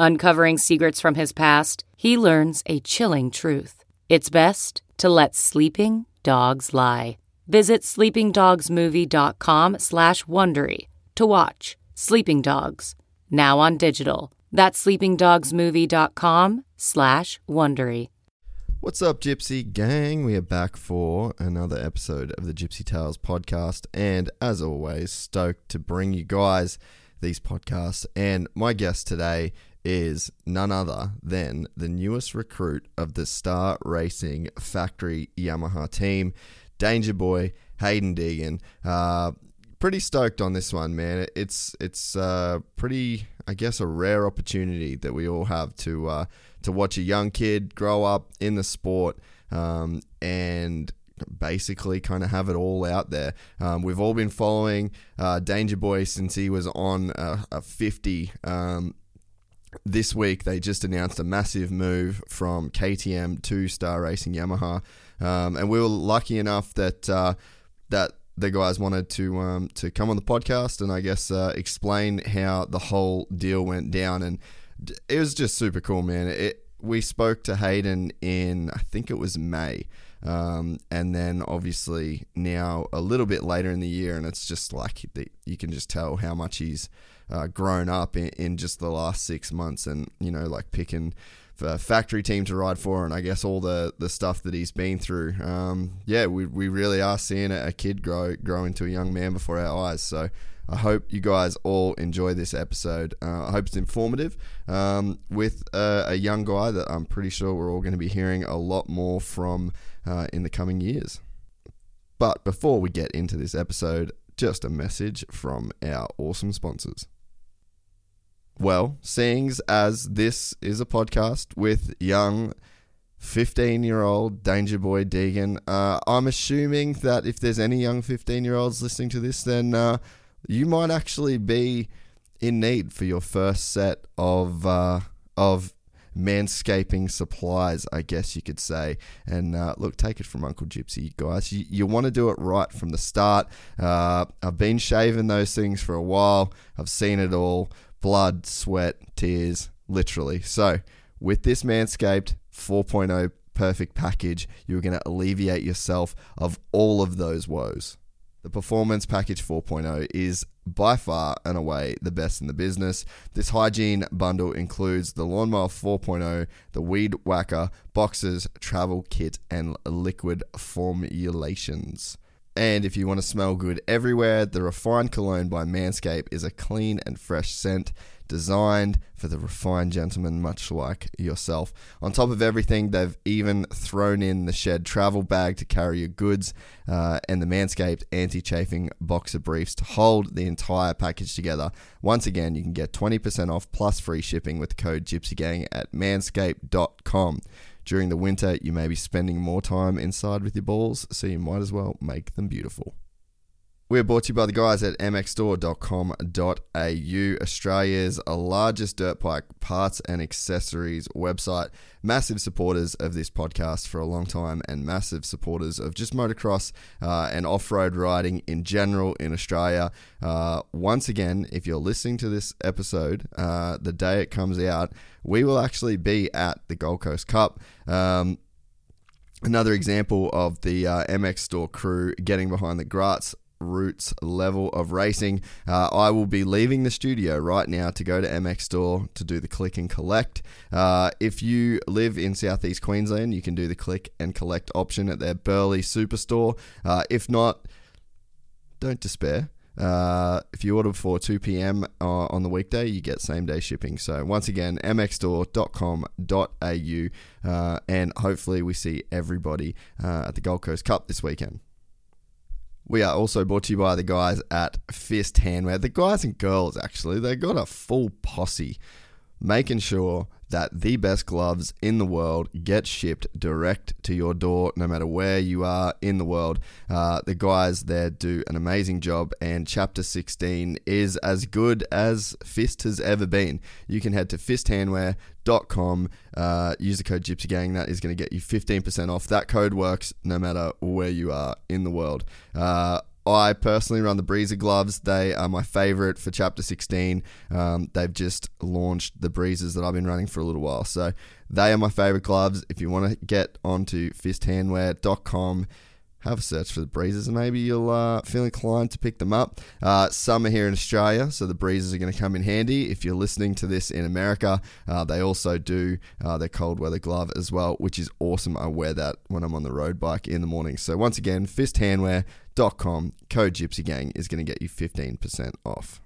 Uncovering secrets from his past, he learns a chilling truth. It's best to let sleeping dogs lie. Visit sleepingdogsmovie.com slash Wondery to watch Sleeping Dogs, now on digital. That's sleepingdogsmovie.com slash Wondery. What's up, Gypsy Gang? We are back for another episode of the Gypsy Tales podcast, and as always, stoked to bring you guys these podcasts. And my guest today is none other than the newest recruit of the Star Racing Factory Yamaha team, Danger Boy Haiden Deegan. Uh, pretty stoked on this one, man. It's it's uh, pretty, I guess, a rare opportunity that we all have to uh, to watch a young kid grow up in the sport um, and basically kind of have it all out there. Um, we've all been following uh, Danger Boy since he was on a, a 50. Um, this week they just announced a massive move from KTM to Star Racing Yamaha, um, and we were lucky enough that uh, that the guys wanted to um, to come on the podcast and I guess uh, explain how the whole deal went down, and it was just super cool, man. It we spoke to Haiden in I think it was May. Um, and then obviously now a little bit later in the year, and it's just like you can just tell how much he's uh, grown up in, in just the last six months, and you know, like picking a factory team to ride for, and I guess all the, the stuff that he's been through. Um, yeah, we, we really are seeing a, a kid grow grow into a young man before our eyes. So I hope you guys all enjoy this episode. Uh, I hope it's informative um, with uh, a young guy that I'm pretty sure we're all going to be hearing a lot more from uh, in the coming years. But before we get into this episode, just a message from our awesome sponsors. Well, seeing as this is a podcast with young 15 year old Danger Boy Deegan, uh, I'm assuming that if there's any young 15 year olds listening to this, then uh, you might actually be in need for your first set of uh, of manscaping supplies, I guess you could say. And uh, look, take it from Uncle Gypsy, guys. You, you want to do it right from the start. Uh, I've been shaving those things for a while. I've seen it all blood, sweat, tears, literally. So, with this Manscaped 4.0 perfect package, you're going to alleviate yourself of all of those woes. The Performance Package 4.0 is by far and away the best in the business. This hygiene bundle includes the Lawnmower 4.0, the Weed Whacker, boxes, travel kit, and liquid formulations. And if you want to smell good everywhere, the Refined Cologne by Manscaped is a clean and fresh scent designed for the refined gentleman, much like yourself. On top of everything, they've even thrown in the shed travel bag to carry your goods uh, and the Manscaped anti chafing boxer briefs to hold the entire package together. Once again, you can get 20% off plus free shipping with code GYPSYGANG at manscaped.com. During the winter, you may be spending more time inside with your balls, so you might as well make them beautiful. We're brought to you by the guys at mxstore.com.au, Australia's largest dirt bike parts and accessories website. Massive supporters of this podcast for a long time and massive supporters of just motocross uh, and off road riding in general in Australia. Uh, once again, if you're listening to this episode, uh, the day it comes out, we will actually be at the Gold Coast Cup. Um, Another example of the uh, MX Store crew getting behind the Graz grassroots level of racing. Uh, I will be leaving the studio right now to go to MX Store to do the click and collect. Uh, if you live in southeast Queensland, you can do the click and collect option at their Burleigh Superstore. Uh, if not, don't despair. Uh, if you order before 2 p.m. Uh, on the weekday, you get same day shipping. So, once again, mxstore.com.au, uh, and hopefully, we see everybody uh, at the Gold Coast Cup this weekend. We are also brought to you by the guys at Fist Handwear. The guys and girls, actually, they got a full posse making sure that the best gloves in the world get shipped direct to your door, no matter where you are in the world. Uh, the guys there do an amazing job, and Chapter 16 is as good as Fist has ever been. You can head to fisthandwear.com, uh, use the code Gypsy Gang. That is going to get you 15% off. That code works no matter where you are in the world. Uh, I personally run the Breezer gloves. They are my favorite for Chapter 16. Um, they've just launched the Breezers that I've been running for a little while. So they are my favorite gloves. If you want to get onto fisthandwear.com, have a search for the breezers and maybe you'll uh, feel inclined to pick them up. Uh, summer here in Australia, so the breezers are going to come in handy. If you're listening to this in America, uh, they also do uh, their cold weather glove as well, which is awesome. I wear that when I'm on the road bike in the morning. So once again, fisthandwear.com, code Gypsy Gang is going to get you 15% off.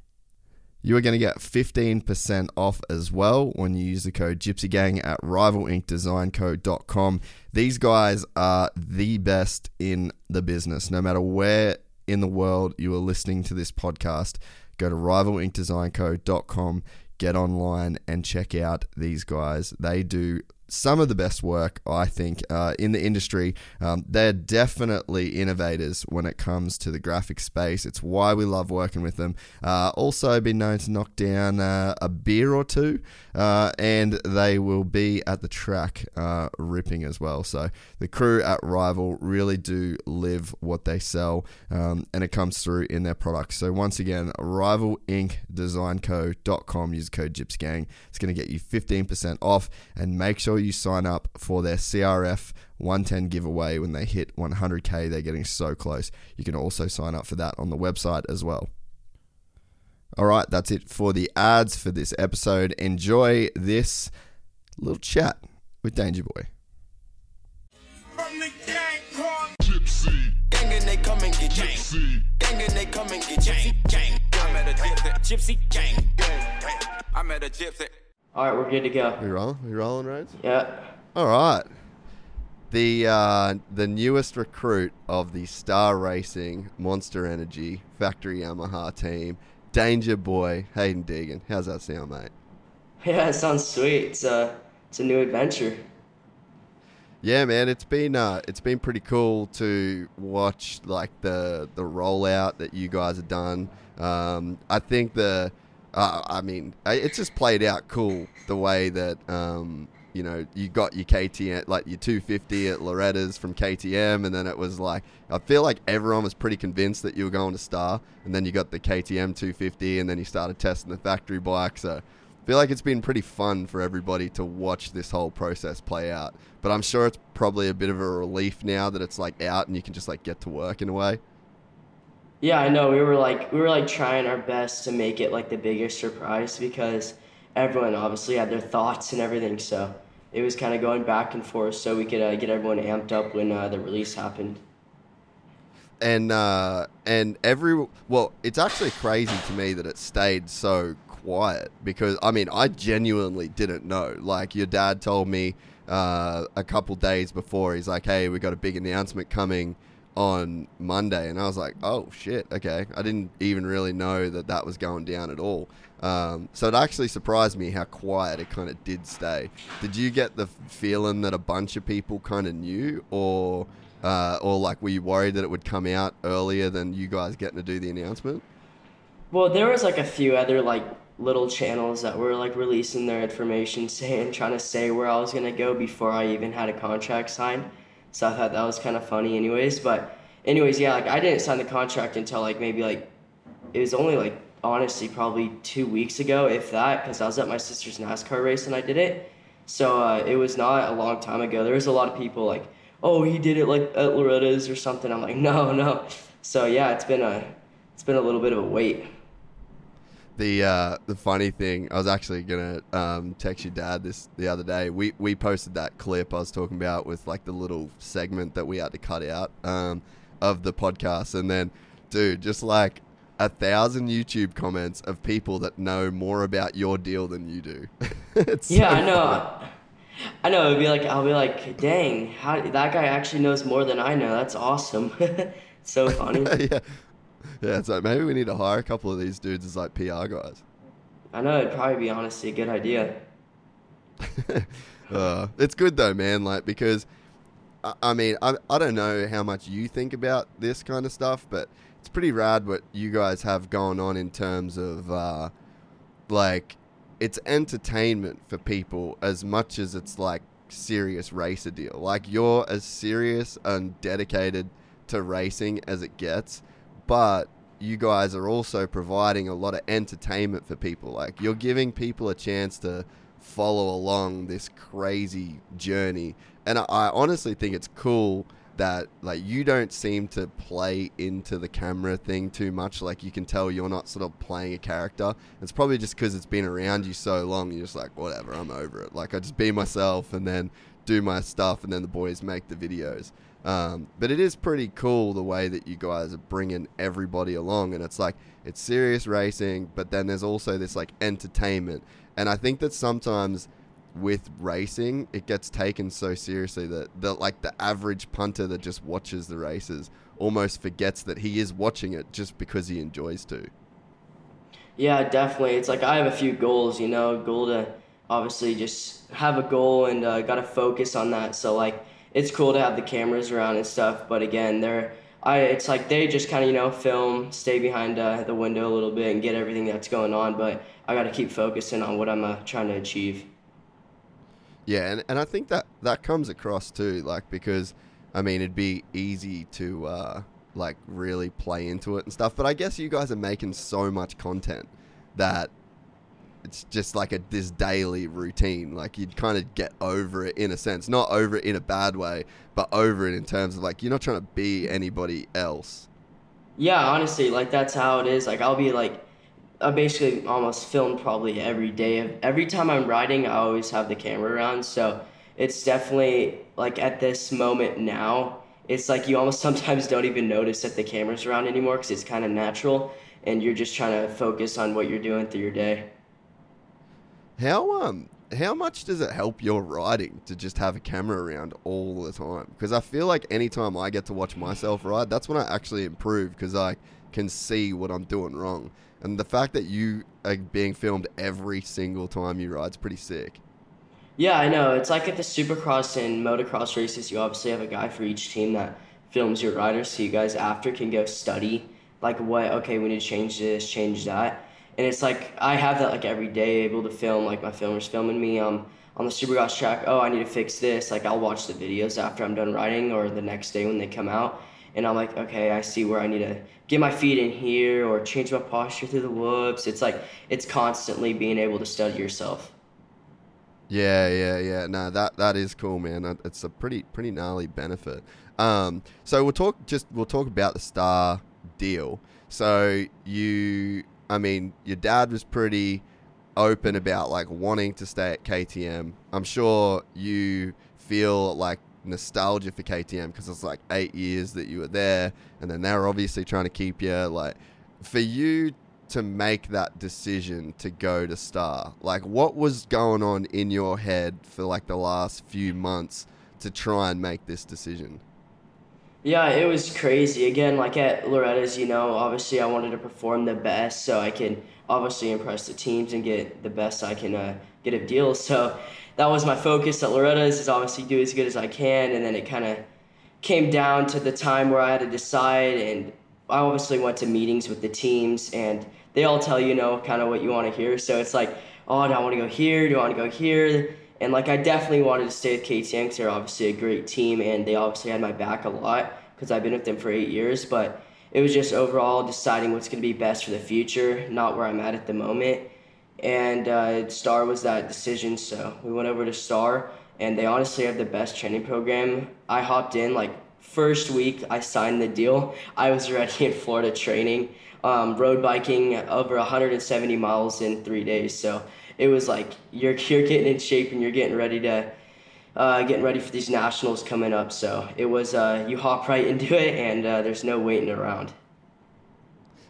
You are going to get 15% off as well when you use the code Gypsy Gang at rivalinkdesignco.com. These guys are the best in the business. No matter where in the world you are listening to this podcast, go to rivalinkdesignco.com, get online and check out these guys. They do some of the best work, I think, uh, in the industry. Um, they're definitely innovators when it comes to the graphic space. It's why we love working with them. Uh, also, been known to knock down uh, a beer or two, uh, and they will be at the track uh, ripping as well. So the crew at Rival really do live what they sell, um, and it comes through in their products. So once again, rivalinkdesignco.com. Use code GypsyGang. It's going to get you 15% off, and make sure you sign up for their CRF 110 giveaway when they hit 100k. They're getting so close. You can also sign up for that on the website as well. All right, that's it for the ads for this episode. Enjoy this little chat with Danger Boy. From the gang called Gypsy. Gang and they come and get Gypsy. Gang and they come and get Gypsy. Gang. I met a gypsy. Gypsy. Gang. I met a gypsy. All right, we're good to go. We rolling? We rolling, Rhodes? Yeah. All right. The uh, the newest recruit of the Star Racing Monster Energy Factory Yamaha team, Danger Boy Haiden Deegan. How's that sound, mate? Yeah, it sounds sweet. It's a, it's a new adventure. Yeah, man, it's been uh, it's been pretty cool to watch like the the rollout that you guys have done. Um, I think the, uh, I mean, it's just played out cool the way that um, you know you got your KTM like your 250 at Loretta's from KTM, and then it was like I feel like everyone was pretty convinced that you were going to Star, and then you got the KTM 250, and then you started testing the factory bike, so. I feel like it's been pretty fun for everybody to watch this whole process play out. But I'm sure it's probably a bit of a relief now that it's like out and you can just like get to work in a way. Yeah, I know. We were like we were like trying our best to make it like the biggest surprise because everyone obviously had their thoughts and everything. So it was kind of going back and forth so we could uh, get everyone amped up when uh, the release happened. And uh and every well, it's actually crazy to me that it stayed so quiet because I mean, I genuinely didn't know. Like your dad told me uh a couple days before he's like, "Hey, we got a big announcement coming." On Monday, and I was like, "Oh shit, okay." I didn't even really know that that was going down at all. Um, so it actually surprised me how quiet it kind of did stay. Did you get the feeling that a bunch of people kind of knew, or uh, or like were you worried that it would come out earlier than you guys getting to do the announcement? Well, there was like a few other like little channels that were like releasing their information, saying trying to say where I was gonna go before I even had a contract signed. So I thought that was kind of funny, anyways. But anyways, yeah, like I didn't sign the contract until like maybe like it was only like honestly probably two weeks ago, if that, because I was at my sister's NASCAR race and I did it. So uh, it was not a long time ago. There was a lot of people like, oh, he did it like at Loretta's or something. I'm like, no, no. So yeah, it's been a it's been a little bit of a wait. The uh, the funny thing, I was actually gonna um, text your dad this the other day. We we posted that clip I was talking about with like the little segment that we had to cut out um, of the podcast, and then, dude, just like a thousand YouTube comments of people that know more about your deal than you do. yeah, so I know. Funny. I know. It'd be like I'll be like, dang, how that guy actually knows more than I know. That's awesome. so funny. yeah. Yeah, it's like maybe we need to hire a couple of these dudes as like PR guys. I know it'd probably be honestly a good idea. uh, it's good though, man. Like because, I, I mean, I I don't know how much you think about this kind of stuff, but it's pretty rad what you guys have going on in terms of uh, like it's entertainment for people as much as it's like serious racer deal. Like you're as serious and dedicated to racing as it gets but you guys are also providing a lot of entertainment for people. Like you're giving people a chance to follow along this crazy journey, and I, I honestly think it's cool that like you don't seem to play into the camera thing too much. Like you can tell you're not sort of playing a character. It's probably just because it's been around you so long you're just like whatever i'm over it. Like i just be myself and then do my stuff and then the boys make the videos um, but it is pretty cool the way that you guys are bringing everybody along, and it's like it's serious racing, but then there's also this like entertainment, and I think that sometimes with racing it gets taken so seriously that the like the average punter that just watches the races almost forgets that he is watching it just because he enjoys to. Yeah, definitely. It's like I have a few goals, you know, goal to obviously just have a goal and uh, got to focus on that. So like it's cool to have the cameras around and stuff. But again, they're I it's like they just kind of you know film, stay behind uh, the window a little bit, and get everything that's going on. But I got to keep focusing on what I'm uh, trying to achieve. Yeah, and, and I think that that comes across too, like because I mean it'd be easy to uh, like really play into it and stuff. But I guess you guys are making so much content that it's just like a this daily routine. Like you'd kind of get over it in a sense, not over it in a bad way, but over it in terms of like you're not trying to be anybody else. Yeah, honestly, like that's how it is. Like I'll be like, I basically almost film probably every day. Every time I'm riding, I always have the camera around. So it's definitely like at this moment now, it's like you almost sometimes don't even notice that the camera's around anymore because it's kind of natural and you're just trying to focus on what you're doing through your day. How um how much does it help your riding to just have a camera around all the time? Because I feel like anytime I get to watch myself ride, that's when I actually improve because I can see what I'm doing wrong. And the fact that you are being filmed every single time you ride is pretty sick. Yeah, I know. It's like at the supercross and motocross races, you obviously have a guy for each team that films your riders so you guys after can go study like what okay we need to change this change that and it's like I have that like every day, able to film. Like my filmer's filming me um, on the Supercross track. Oh, I need to fix this. Like I'll watch the videos after I'm done riding or the next day when they come out, and I'm like, okay, I see where I need to get my feet in here or change my posture through the whoops. It's like it's constantly being able to study yourself. Yeah, yeah, yeah. No, that that is cool, man. It's a pretty pretty gnarly benefit. Um, so we'll talk just we'll talk about the star deal. So you I mean, your dad was pretty open about like wanting to stay at KTM. I'm sure you feel like nostalgia for KTM because it's like eight years that you were there, and then they're obviously trying to keep you. Like, for you to make that decision to go to Star, like, what was going on in your head for like the last few months to try and make this decision? Yeah, it was crazy. Again, like at Loretta's, you know, obviously I wanted to perform the best so I can obviously impress the teams and get the best I can uh, get of deals. So that was my focus at Loretta's is obviously do as good as I can. And then it kind of came down to the time where I had to decide. And I obviously went to meetings with the teams and they all tell you, you know, kind of what you want to hear. So it's like, oh, do I want to go here? Do I want to go here? And like I definitely wanted to stay with KTM because they're obviously a great team and they obviously had my back a lot because I've been with them for eight years. But it was just overall deciding what's going to be best for the future, not where I'm at at the moment. And uh, Star was that decision, so we went over to Star, and they honestly have the best training program. I hopped in like first week I signed the deal, I was already in Florida training, um, road biking over 170 miles in three days. So it was like you're you're getting in shape and you're getting ready to. Uh, getting ready for these nationals coming up, so it was uh, you hop right into it, and uh, there's no waiting around.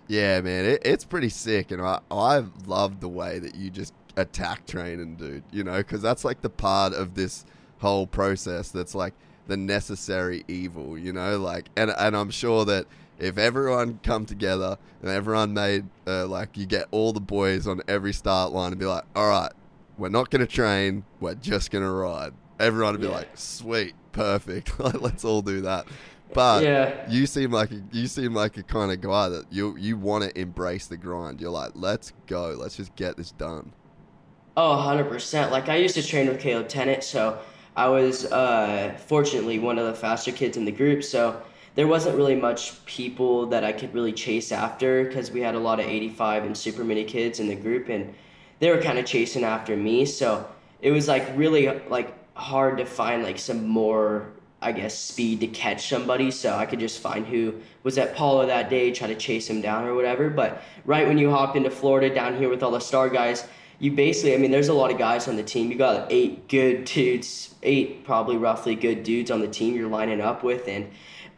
Yeah, man, it, it's pretty sick, and I I love the way that you just attack training, dude. You know, because that's like the part of this whole process that's like the necessary evil. You know, like, and and I'm sure that if everyone come together and everyone made uh, like you get all the boys on every start line and be like, all right, we're not gonna train, we're just gonna ride. Everyone would be Yeah. like, sweet, perfect, like, let's all do that. But Yeah. you seem like a, you seem like a kind of guy that you you want to embrace the grind. You're like, let's go, let's just get this done. Oh, 100%. Like, I used to train with Caleb Tennant, so I was uh, fortunately one of the faster kids in the group. So there wasn't really much people that I could really chase after because we had a lot of 85 and super mini kids in the group, and they were kind of chasing after me. So it was like really like hard to find like some more I guess speed to catch somebody so I could just find who was at Pala that day try to chase him down or whatever but right when you hop into Florida down here with all the star guys you basically I mean there's a lot of guys on the team you got eight good dudes eight probably roughly good dudes on the team you're lining up with and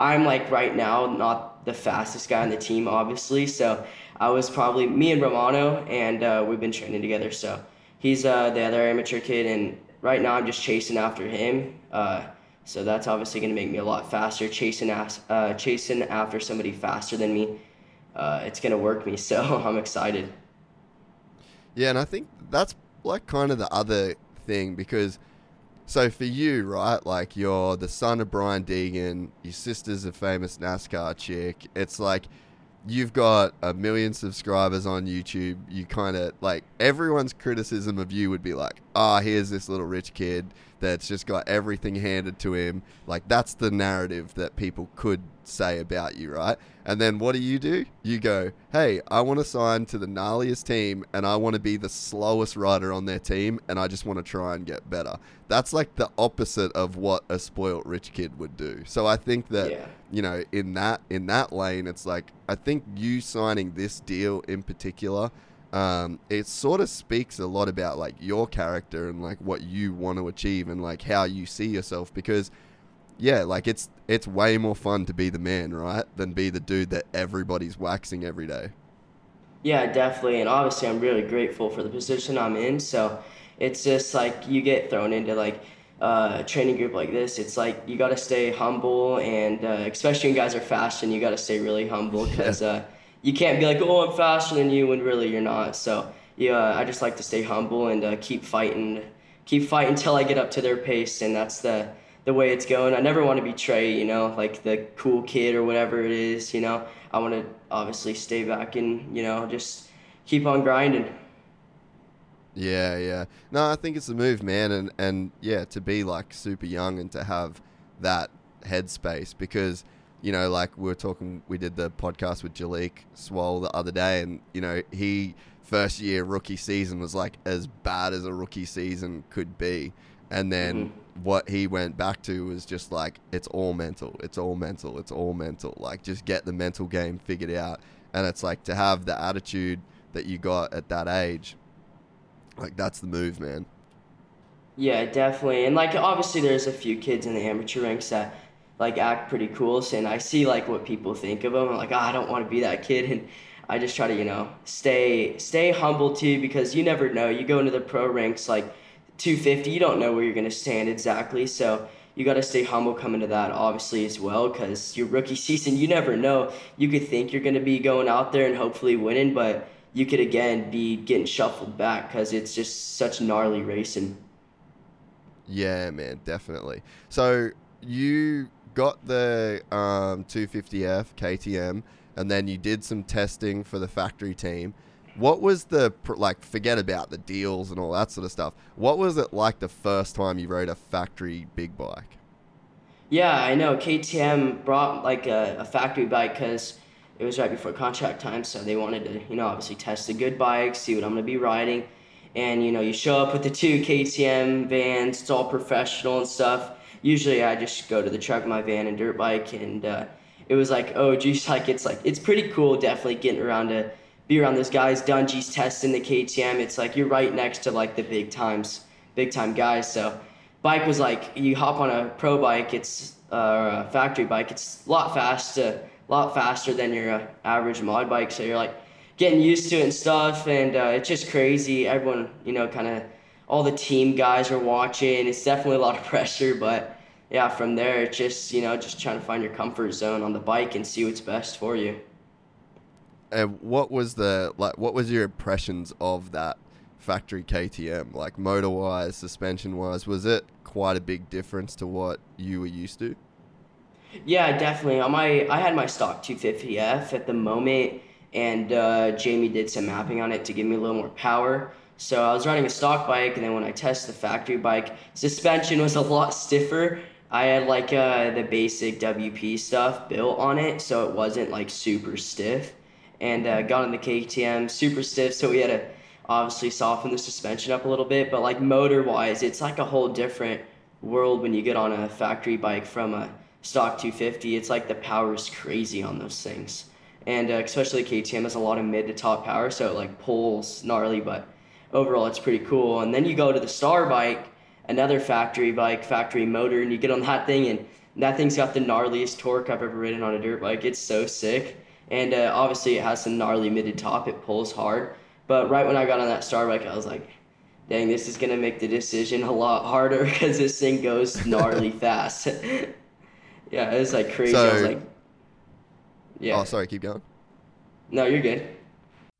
I'm like right now not the fastest guy on the team obviously so I was probably me and Romano and uh, we've been training together so he's uh, the other amateur kid and right now I'm just chasing after him uh, so that's obviously going to make me a lot faster. Chasing as, uh, chasing after somebody faster than me, uh, it's going to work me. So I'm excited. Yeah, and I think that's like kind of the other thing because so for you, right, like you're the son of Brian Deegan, your sister's a famous NASCAR chick. It's like you've got a million subscribers on YouTube. You kind of like everyone's criticism of you would be like, ah, here's this little rich kid that's just got everything handed to him. Like that's the narrative that people could say about you, right? And then what do you do? You go, hey, I want to sign to the gnarliest team and I want to be the slowest rider on their team and I just want to try and get better. That's like the opposite of what a spoilt rich kid would do. So I think that Yeah. you know in that in that lane it's like I think you signing this deal in particular um, it sort of speaks a lot about like your character and like what you want to achieve and like how you see yourself because yeah like it's it's way more fun to be the man right than be the dude that everybody's waxing every day Yeah, definitely. And obviously, I'm really grateful for the position I'm in. So it's just like you get thrown into like uh, a training group like this. It's like you got to stay humble, and uh, especially when guys are fast, and you got to stay really humble because uh, you can't be like, oh, I'm faster than you when really you're not. So yeah, I just like to stay humble and uh, keep fighting, keep fighting until I get up to their pace, and that's the the way it's going. I never want to betray, you know, like the cool kid or whatever it is, you know. I want to obviously stay back and, you know, just keep on grinding. Yeah, yeah. No, I think it's a move, man, and and yeah, to be like super young and to have that headspace because you know, like we were talking, we did the podcast with Jalek Swoll the other day, and you know, he first year rookie season was like as bad as a rookie season could be, and then mm-hmm. what he went back to was just like it's all mental, it's all mental, it's all mental. Like just get the mental game figured out, and it's like to have the attitude that you got at that age like that's the move, man. Yeah, definitely. And like obviously there's a few kids in the amateur ranks that like act pretty cool, and I see like what people think of them. I'm like, oh, I don't want to be that kid, and I just try to you know stay stay humble too because you never know. You go into the pro ranks like 250, you don't know where you're gonna stand exactly, so. You got to stay humble coming to that, obviously, as well, because your rookie season, you never know. You could think you're going to be going out there and hopefully winning, but you could, again, be getting shuffled back because it's just such gnarly racing. Yeah, man, definitely. So you got the um, 250F KTM, and then you did some testing for the factory team. What was the like? Forget about the deals and all that sort of stuff. What was it like the first time you rode a factory big bike? Yeah, I know. KTM brought like a, a factory bike because it was right before contract time, so they wanted to, you know, obviously test the good bike, see what I'm gonna be riding, and you know, you show up with the two KTM vans, it's all professional and stuff. Usually I just go to the truck, my van, and dirt bike, and uh, it was like, oh, geez, like it's like it's pretty cool, definitely getting around to be around those guys. Dungey's testing the KTM. It's like you're right next to like the big times, big time guys. So bike was like you hop on a pro bike, it's uh, a factory bike. It's a lot faster, a lot faster than your uh, average mod bike. So you're like getting used to it and stuff, and uh, it's just crazy. Everyone, you know, kind of all the team guys are watching. It's definitely a lot of pressure, but yeah, from there, it's just you know, just trying to find your comfort zone on the bike and see what's best for you. And what was the like? What was your impressions of that factory KTM? Like motor wise, suspension wise, was it quite a big difference to what you were used to? Yeah, definitely. On my, I had my stock 250F at the moment, and uh, Jamie did some mapping on it to give me a little more power. So I was riding a stock bike, and then when I tested the factory bike, suspension was a lot stiffer. I had like uh, the basic WP stuff built on it, so it wasn't like super stiff. And uh, got on the KTM, super stiff, so we had to obviously soften the suspension up a little bit. But like motor wise, it's like a whole different world when you get on a factory bike from a stock 250. It's like the power is crazy on those things. And uh, especially KTM has a lot of mid to top power, so it like pulls gnarly, but overall it's pretty cool. And then you go to the Star bike, another factory bike, factory motor, and you get on that thing, and that thing's got the gnarliest torque I've ever ridden on a dirt bike. It's so sick. And uh, obviously it has some gnarly mid to top, it pulls hard. But right when I got on that Star bike, I was like, dang, this is gonna make the decision a lot harder because this thing goes gnarly fast. yeah, it was like crazy. So, I was like, yeah. Oh, sorry. Keep going. No, you're good.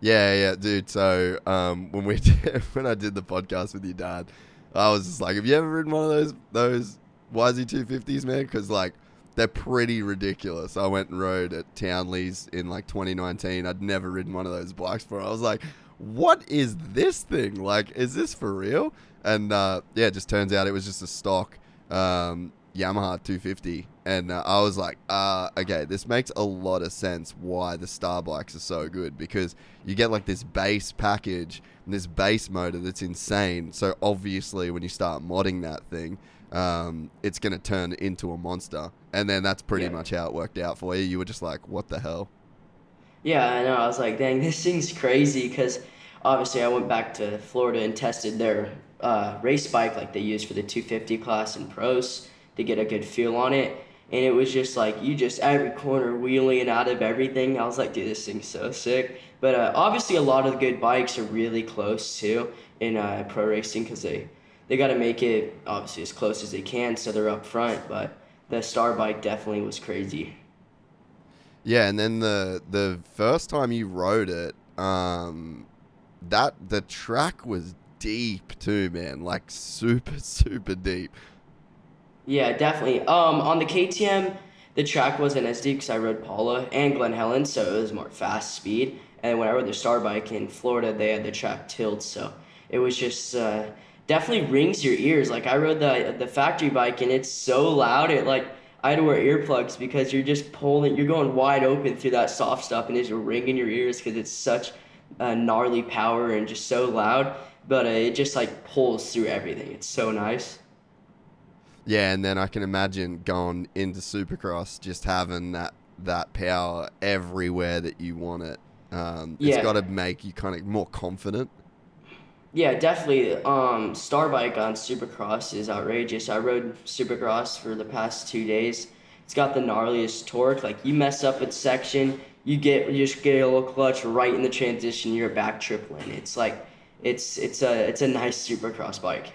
Yeah, yeah, dude. So um, when we did, when I did the podcast with your dad, I was just like, "Have you ever ridden one of those those YZ250s, man?" Because like they're pretty ridiculous. I went and rode at Townley's in like 2019. I'd never ridden one of those bikes before. I was like, "What is this thing? Like, is this for real?" And uh, yeah, it just turns out it was just a stock um, Yamaha 250, and uh, I was like, uh, okay, this makes a lot of sense why the Star bikes are so good because you get like this base package and this base motor that's insane. So obviously, when you start modding that thing, um, it's going to turn into a monster, and then that's pretty Yeah. much how it worked out for you. You were just like, what the hell? Yeah, I know. I was like, dang, this thing's crazy because obviously I went back to Florida and tested their uh, race bike like they use for the 250 class and pros to get a good feel on it. And it was just like, you just every corner wheeling out of everything. I was like, dude, this thing's so sick. But uh, obviously, a lot of the good bikes are really close too in uh, pro racing because they, they got to make it obviously as close as they can so they're up front. But the Star bike definitely was crazy. Yeah, and then the the first time you rode it, um, that the track was deep too, man. Like super, super deep. Yeah, definitely. Um, on the KTM, the track wasn't as deep because I rode Pala and Glen Helen, so it was more fast speed. And when I rode the Star Bike in Florida, they had the track tilt, so it was just uh, definitely rings your ears. Like I rode the the factory bike, and it's so loud. It like I had to wear earplugs because you're just pulling, you're going wide open through that soft stuff, and it's ringing your ears because it's such uh, gnarly power and just so loud. But uh, it just like pulls through everything. It's so nice. Yeah, and then I can imagine going into Supercross, just having that that power everywhere that you want it. Um, it's Yeah. got to make you kind of more confident. Yeah, definitely. Um, Star Bike on Supercross is outrageous. I rode Supercross for the past two days. It's got the gnarliest torque. Like you mess up a section, you get you just get a little clutch right in the transition. You're back tripling. It's like it's it's a it's a nice Supercross bike.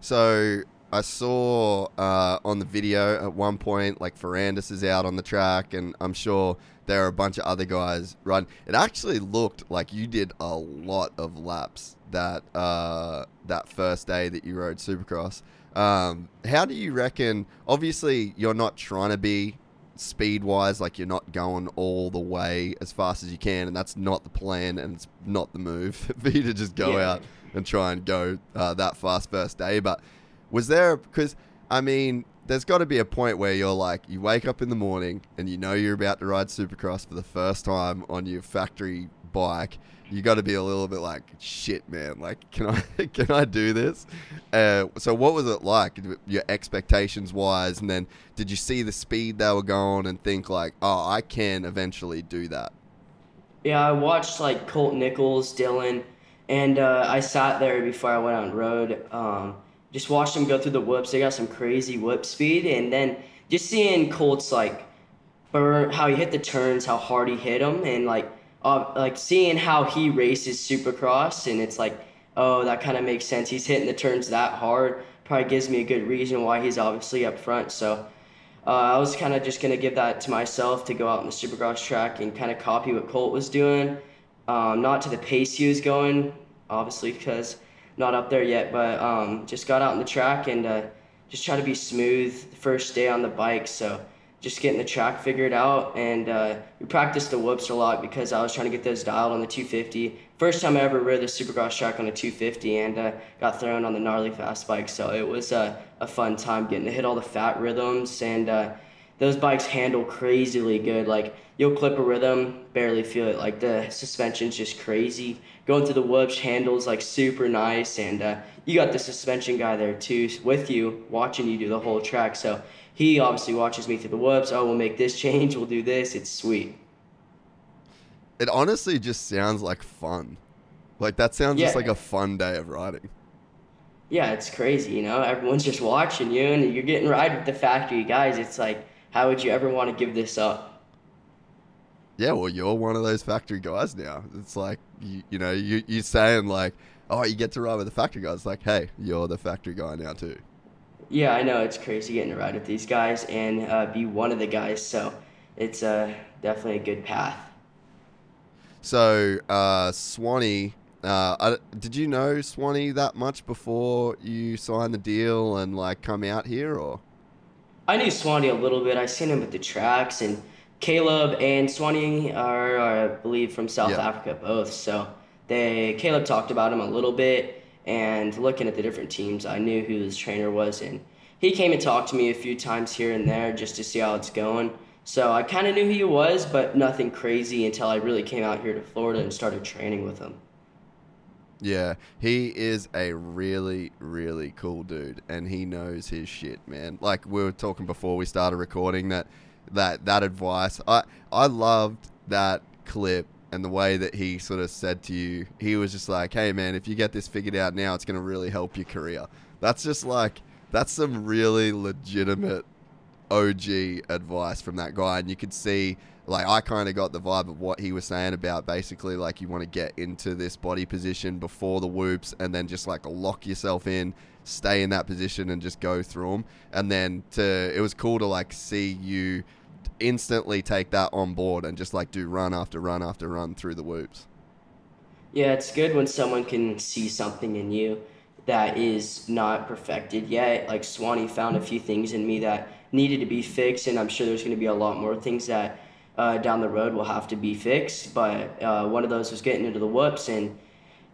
So I saw uh, on the video at one point, like Ferrandis is out on the track, and I'm sure there are a bunch of other guys run. It actually looked like you did a lot of laps that uh, that first day that you rode Supercross. Um, how do you reckon? Obviously, you're not trying to be speed wise, like you're not going all the way as fast as you can, and that's not the plan, and it's not the move for you to just go Yeah. out and try and go uh, that fast first day. But was there because I mean, there's got to be a point where you're like, you wake up in the morning and you know you're about to ride Supercross for the first time on your factory bike. You got to be a little bit like, shit, man. Like, can I can I do this? Uh, so, what was it like, your expectations wise? And then, did you see the speed they were going and think like, oh, I can eventually do that? Yeah, I watched like Colt Nichols, Dylan, and uh, I sat there before I went on road. Um, just watched them go through the whoops. They got some crazy whip speed, and then just seeing Colt's like burn, how he hit the turns, how hard he hit them, and like uh, like seeing how he races Supercross, and it's like, oh, that kind of makes sense. He's hitting the turns that hard. Probably gives me a good reason why he's obviously up front. So. Uh, I was kind of just gonna give that to myself to go out on the Supercross track and kind of copy what Colt was doing. Um, not to the pace he was going, obviously, because not up there yet. But um, just got out on the track and uh, just try to be smooth first day on the bike. So just getting the track figured out, and uh, we practiced the whoops a lot because I was trying to get those dialed on the 250. First time I ever rode the Supercross track on a 250, and uh, got thrown on the gnarly fast bike. So it was a fun time getting to hit all the fat rhythms, and uh, those bikes handle crazily good. Like you'll clip a rhythm, barely feel it. Like the suspension's just crazy. Going through the whoops handles like super nice, and uh, you got the suspension guy there too with you, watching you do the whole track. So he obviously watches me through the whoops. Oh, we'll make this change. We'll do this. It's sweet. It honestly just sounds like fun. Like that sounds just like a fun day of riding. Yeah, it's crazy. You know, everyone's just watching you, and you're getting ride with the factory guys. It's like, how would you ever want to give this up? Yeah, well, you're one of those factory guys now. It's like you, you know, you you saying like, oh, you get to ride with the factory guys. Like, hey, you're the factory guy now too. Yeah, I know it's crazy getting to ride with these guys and uh, be one of the guys. So it's uh, definitely a good path. So, uh, Swanee, uh, I, did you know Swanee that much before you signed the deal and like come out here, or? I knew Swanee a little bit. I seen him at the tracks, and Caleb and Swanee are, are I believe, from South Yeah. Africa both. So they Caleb talked about him a little bit, and looking at the different teams, I knew who his trainer was, and he came and talked to me a few times here and there just to see how it's going. So I kind of knew who he was, but nothing crazy until I really came out here to Florida and started training with him. Yeah, he is a really, really cool dude, and he knows his shit, man. Like we were talking before we started recording, that that that advice, I I loved that clip and the way that he sort of said to you, he was just like, "Hey, man, if you get this figured out now, it's going to really help your career." That's just like that's some really legitimate OG advice from that guy, and you could see, like, I kind of got the vibe of what he was saying about basically, like, you want to get into this body position before the whoops, and then just like lock yourself in, stay in that position, and just go through them. And then to, it was cool to like see you instantly take that on board and just like do run after run after run through the whoops. Yeah, it's good when someone can see something in you that is not perfected yet. Like Swanee found a few things in me that needed to be fixed, and I'm sure there's going to be a lot more things that uh, down the road will have to be fixed. But uh, one of those was getting into the whoops, and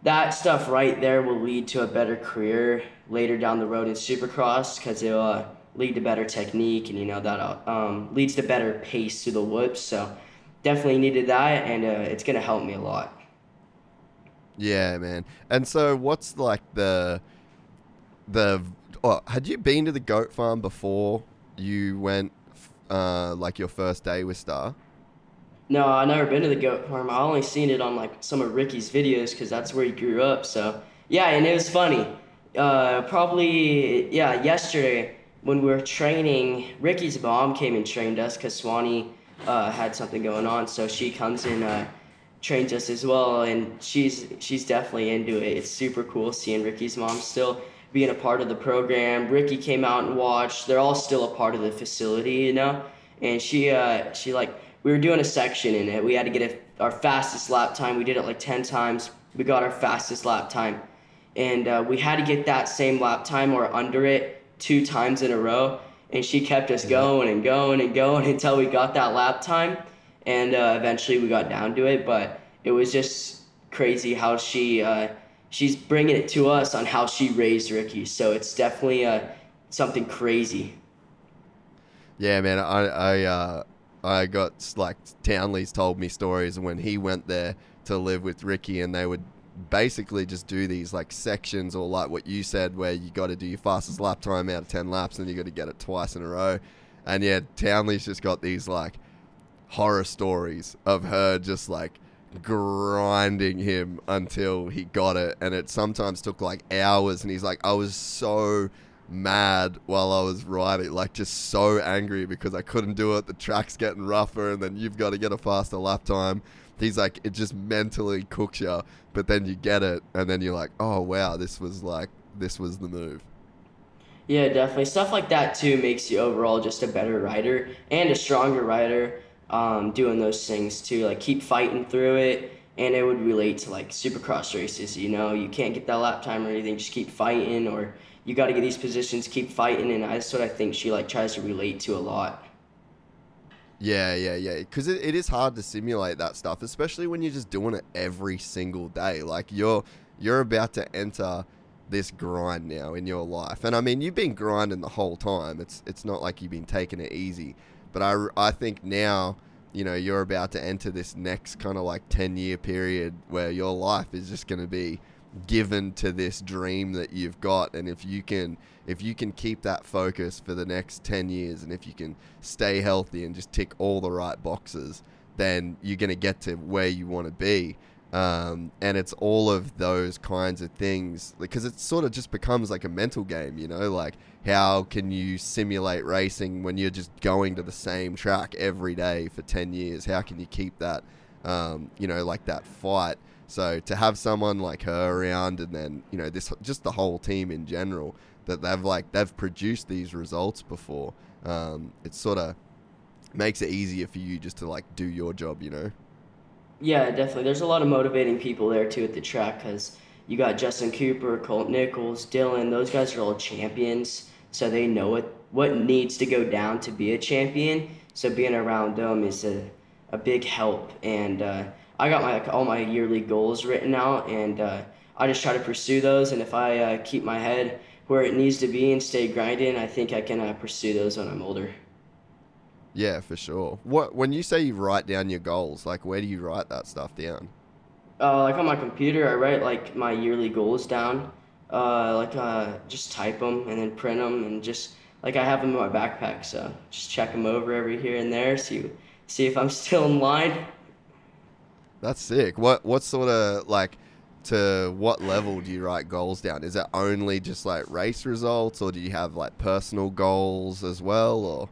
that stuff right there will lead to a better career later down the road in Supercross because it'll uh, lead to better technique, and you know that um, leads to better pace through the whoops. So definitely needed that, and uh, it's going to help me a lot. Yeah, man. And so, what's like the the? Oh, had you been to the goat farm before you went? Uh, like your first day with Star. No, I never been to the goat farm. I only seen it on like some of Ricky's videos because that's where he grew up. So yeah, and it was funny. Uh, probably yeah, yesterday when we were training, Ricky's mom came and trained us because Swanee uh, had something going on. So she comes and uh, trains us as well, and she's she's definitely into it. It's super cool seeing Ricky's mom still being a part of the program. Ricky came out and watched. They're all still a part of the facility, you know. And she uh, she like we were doing a section in it. We had to get a, our fastest lap time. We did it like 10 times. We got our fastest lap time. And uh, we had to get that same lap time or under it two times in a row. And she kept us going and going and going until we got that lap time. And uh, eventually we got down to it. But it was just crazy how she uh, she's bringing it to us on how she raised Ricky. So it's definitely uh, something crazy. Yeah, man. I I uh, I got like Townley's told me stories when he went there to live with Ricky, and they would basically just do these like sections or like what you said, where you got to do your fastest lap time out of ten laps, and you got to get it twice in a row. And yeah, Townley's just got these like horror stories of her just like grinding him until he got it, and it sometimes took like hours. And he's like, I was so mad while I was riding, like just so angry because I couldn't do it. The track's getting rougher, and then you've got to get a faster lap time. He's like, it just mentally cooks you, but then you get it, and then you're like, oh wow, this was like, this was the move. Yeah, definitely. Stuff like that too makes you overall just a better rider and a stronger rider. Um, doing those things too, like keep fighting through it, and it would relate to like supercross races. You know, you can't get that lap time or anything, just keep fighting or you got to get these positions, keep fighting, and that's what I think she like tries to relate to a lot. Yeah, yeah, yeah. Because it, it is hard to simulate that stuff, especially when you're just doing it every single day. Like you're you're about to enter this grind now in your life, and I mean you've been grinding the whole time. It's it's not like you've been taking it easy, but I I think now you know you're about to enter this next kind of like 10 year period where your life is just going to be given to this dream that you've got. And if you can if you can keep that focus for the next 10 years and if you can stay healthy and just tick all the right boxes then you're going to get to where you want to be. Um, and it's all of those kinds of things because it sort of just becomes like a mental game you know like how can you simulate racing when you're just going to the same track every day for 10 years how can you keep that um, you know like that fight so to have someone like her around, and then you know this, just the whole team in general, that they've like they've produced these results before, um, it sort of makes it easier for you just to like do your job, you know. Yeah, definitely. There's a lot of motivating people there too at the track because you got Justin Cooper, Colt Nichols, Dylan. Those guys are all champions, so they know what what needs to go down to be a champion. So being around them is a a big help and. Uh, I got my all my yearly goals written out, and uh, I just try to pursue those. And if I uh, keep my head where it needs to be and stay grinding, I think I can uh, pursue those when I'm older. Yeah, for sure. What when you say you write down your goals, like where do you write that stuff down? Uh, like on my computer, I write like my yearly goals down. Uh, like uh, just type them and then print them, and just like I have them in my backpack, so just check them over every here and there, see see if I'm still in line. That's sick. What what sort of like to what level do you write goals down? Is it only just like race results, or do you have like personal goals as well, or?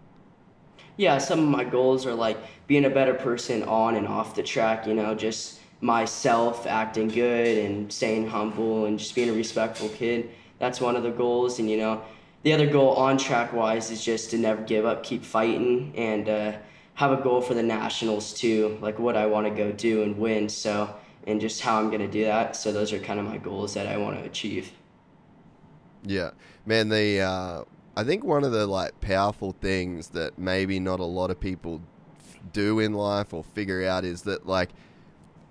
Yeah, some of my goals are like being a better person on and off the track. You know, just myself acting good and staying humble and just being a respectful kid. That's one of the goals, and you know, the other goal on track wise is just to never give up, keep fighting, and uh, have a goal for the nationals too, like what I want to go do and win. So, and just how I'm going to do that. So those are kind of my goals that I want to achieve. Yeah, man. The uh, I think one of the like powerful things that maybe not a lot of people do in life or figure out is that like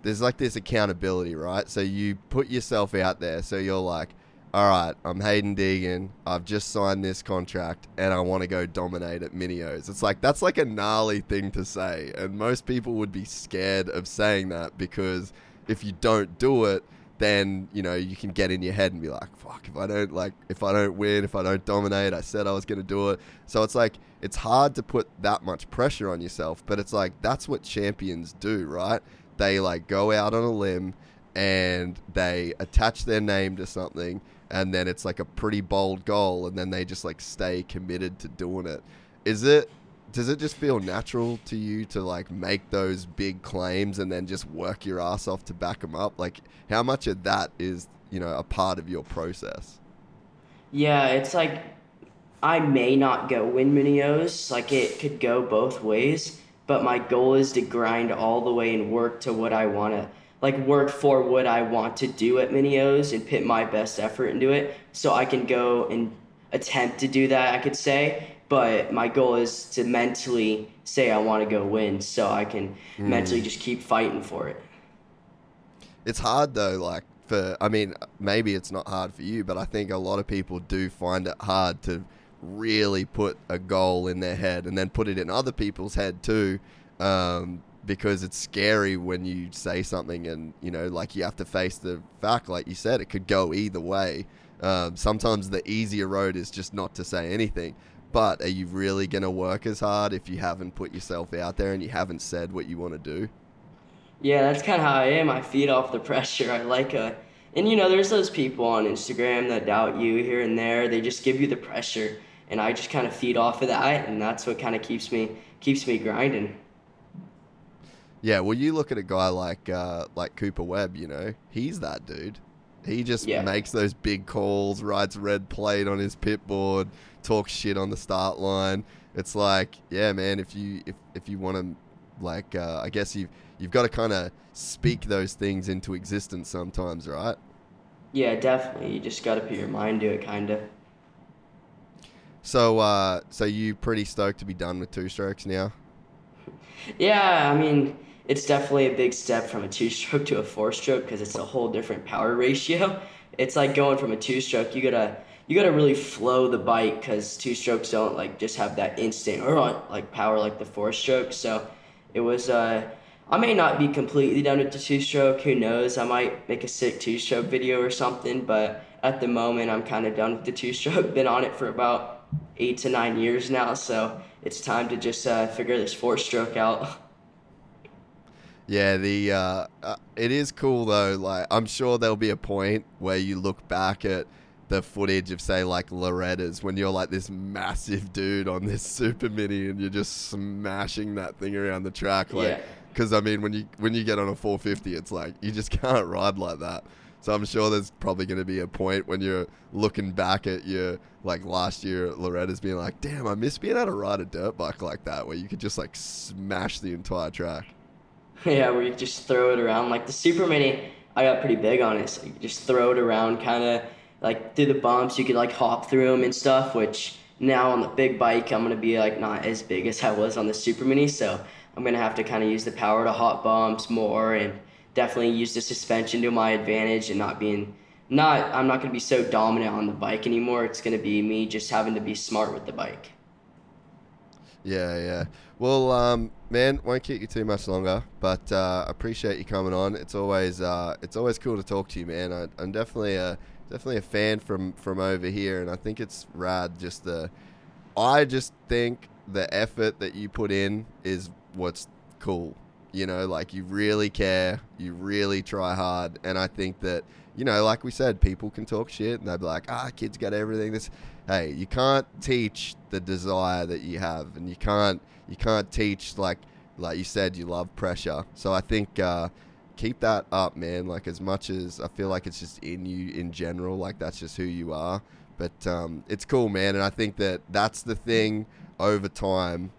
there's like this accountability, right? So you put yourself out there. So you're like, all right, I'm Haiden Deegan. I've just signed this contract and I want to go dominate at Minios. It's like, that's like a gnarly thing to say. And most people would be scared of saying that because if you don't do it, then you know you can get in your head and be like, "Fuck! If I don't like, if I don't win, if I don't dominate, I said I was going to do it." So it's like it's hard to put that much pressure on yourself, but it's like that's what champions do, right? They like go out on a limb and they attach their name to something, and then it's like a pretty bold goal, and then they just like stay committed to doing it. Is it? Does it just feel natural to you to like make those big claims and then just work your ass off to back them up? Like, how much of that is you know a part of your process? Yeah, it's like I may not go win mini O's. Like it could go both ways, but my goal is to grind all the way and work to what I want to like work for what I want to do at Minios and put my best effort into it so I can go and attempt to do that, I could say. But my goal is to mentally say I want to go win so I can hmm. mentally just keep fighting for it. It's hard though, like for I mean, maybe it's not hard for you, but I think a lot of people do find it hard to really put a goal in their head and then put it in other people's head too. Um, because it's scary when you say something and you know like you have to face the fact like you said it could go either way um, sometimes the easier road is just not to say anything but are you really going to work as hard if you haven't put yourself out there and you haven't said what you want to do Yeah, that's kind of how I am. I feed off the pressure. I like a, and you know, there's those people on Instagram that doubt you here and there. They just give you the pressure, and I just kind of feed off of that, and that's what kind of keeps me keeps me grinding. Yeah, well, you look at a guy like uh, like Cooper Webb. You know, he's that dude. He just Yeah. makes those big calls, rides red plate on his pit board, talks shit on the start line. It's like, yeah, man. If you if if you want to, like, uh, I guess you you've got to kind of speak those things into existence sometimes, right? Yeah, definitely. You just got to put your mind to it, kind of. So, uh, so you pretty stoked to be done with two strokes now? Yeah, I mean, it's definitely a big step from a two-stroke to a four-stroke because it's a whole different power ratio. It's like going from a two-stroke, you gotta you gotta really flow the bike because two-strokes don't like just have that instant or like power like the four-stroke. So it was. Uh, I may not be completely done with the two-stroke. Who knows? I might make a sick two-stroke video or something. But at the moment, I'm kind of done with the two-stroke. Been on it for about eight to nine years now, so it's time to just uh, figure this four-stroke out. Yeah, the uh, uh, it is cool though. Like, I'm sure there'll be a point where you look back at the footage of say like Loretta's when you're like this massive dude on this super mini and you're just smashing that thing around the track. Like, Yeah. because I mean, when you when you get on a 450, it's like you just can't ride like that. So I'm sure there's probably going to be a point when you're looking back at your like last year Loretta's, being like, "Damn, I miss being able to ride a dirt bike like that, where you could just like smash the entire track." yeah, where you just throw it around. Like the Super Mini, I got pretty big on it, so you just throw it around, kind of like through the bumps. You could like hop through them and stuff. Which now on the big bike, I'm gonna be like not as big as I was on the Super Mini, so I'm gonna have to kind of use the power to hop bumps more and definitely use the suspension to my advantage and not being not I'm not gonna be so dominant on the bike anymore. It's gonna be me just having to be smart with the bike. Yeah, yeah. Well, um, man, won't keep you too much longer, but uh, appreciate you coming on. It's always uh, it's always cool to talk to you, man. I, I'm definitely a definitely a fan from from over here, and I think it's rad. Just the, I just think the effort that you put in is what's cool. You know, like you really care, you really try hard, and I think that you know, like we said, people can talk shit and they'll be like, ah, kids got everything. This, hey, you can't teach the desire that you have, and you can't you can't teach like like you said you love pressure. So I think uh, keep that up, man. Like as much as I feel like it's just in you in general, like that's just who you are. But um, it's cool, man, and I think that that's the thing over time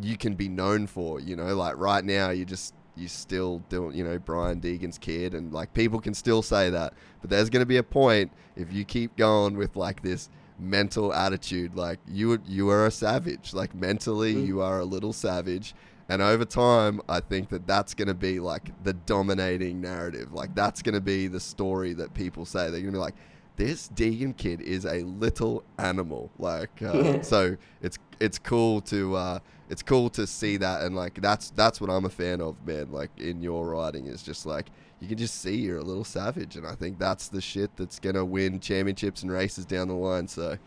you can be known for. You know, like right now you just you still doing you know Brian Deegan's kid, and like people can still say that. But there's gonna be a point if you keep going with like this mental attitude, like you you are a savage. Like mentally, you are a little savage. And over time, I think that that's going to be like the dominating narrative. Like that's going to be the story that people say. They're going to be like, this Deegan kid is a little animal. Like, uh, so it's it's cool to uh, it's cool to see that, and like that's that's what I'm a fan of, man. Like in your writing is just like you can just see you're a little savage, and I think that's the shit that's gonna win championships and races down the line. So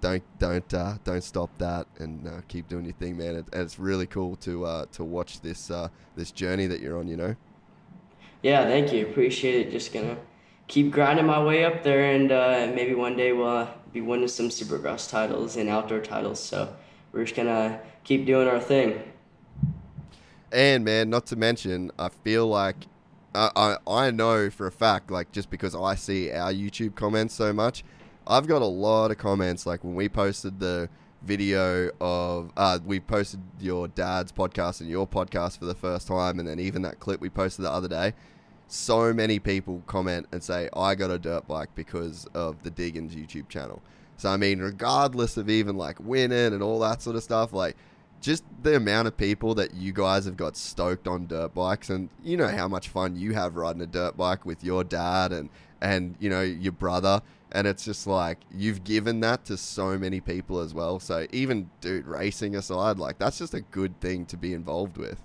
don't don't uh, don't stop that and uh, keep doing your thing, man. It, and it's really cool to uh, to watch this uh, this journey that you're on. You know. Yeah, thank you. Appreciate it. Just gonna keep grinding my way up there, and uh, maybe one day we'll uh, be winning some Supercross titles and outdoor titles. So we're just gonna keep doing our thing. And man, not to mention, I feel like I, I I know for a fact, like just because I see our YouTube comments so much, I've got a lot of comments. Like when we posted the video of uh, we posted your dad's podcast and your podcast for the first time, and then even that clip we posted the other day. So many people comment and say, "I got a dirt bike because of the Deegans YouTube channel." So I mean, regardless of even like winning and all that sort of stuff, like just the amount of people that you guys have got stoked on dirt bikes, and you know how much fun you have riding a dirt bike with your dad and and you know your brother and it's just like you've given that to so many people as well so even dude racing aside like that's just a good thing to be involved with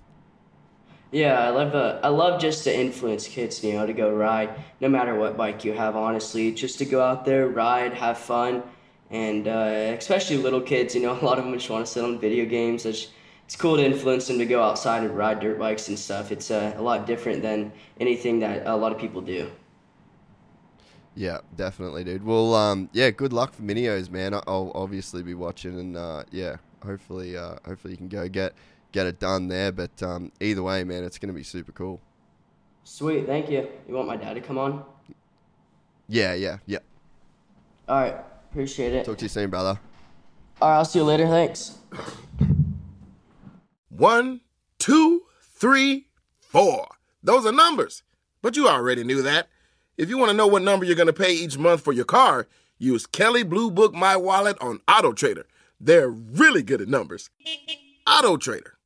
Yeah, I love uh, I love just to influence kids, you know, to go ride, no matter what bike you have. Honestly, just to go out there, ride, have fun, and uh, especially little kids. You know, a lot of them just want to sit on video games. It's, it's cool to influence them to go outside and ride dirt bikes and stuff. It's uh, a lot different than anything that a lot of people do. yeah definitely dude well um yeah good luck for minios man i'll obviously be watching and uh yeah hopefully uh hopefully you can go get get it done there but um either way man it's gonna be super cool Sweet, thank you. You want my dad to come on? yeah yeah yeah All right, appreciate it. talk to you soon brother All right, I'll see you later. Thanks. One, two, three, four. Those are numbers. But you already knew that. If you want to know what number you're going to pay each month for your car, use Kelley Blue Book My Wallet on Auto Trader. They're really good at numbers. Auto Trader.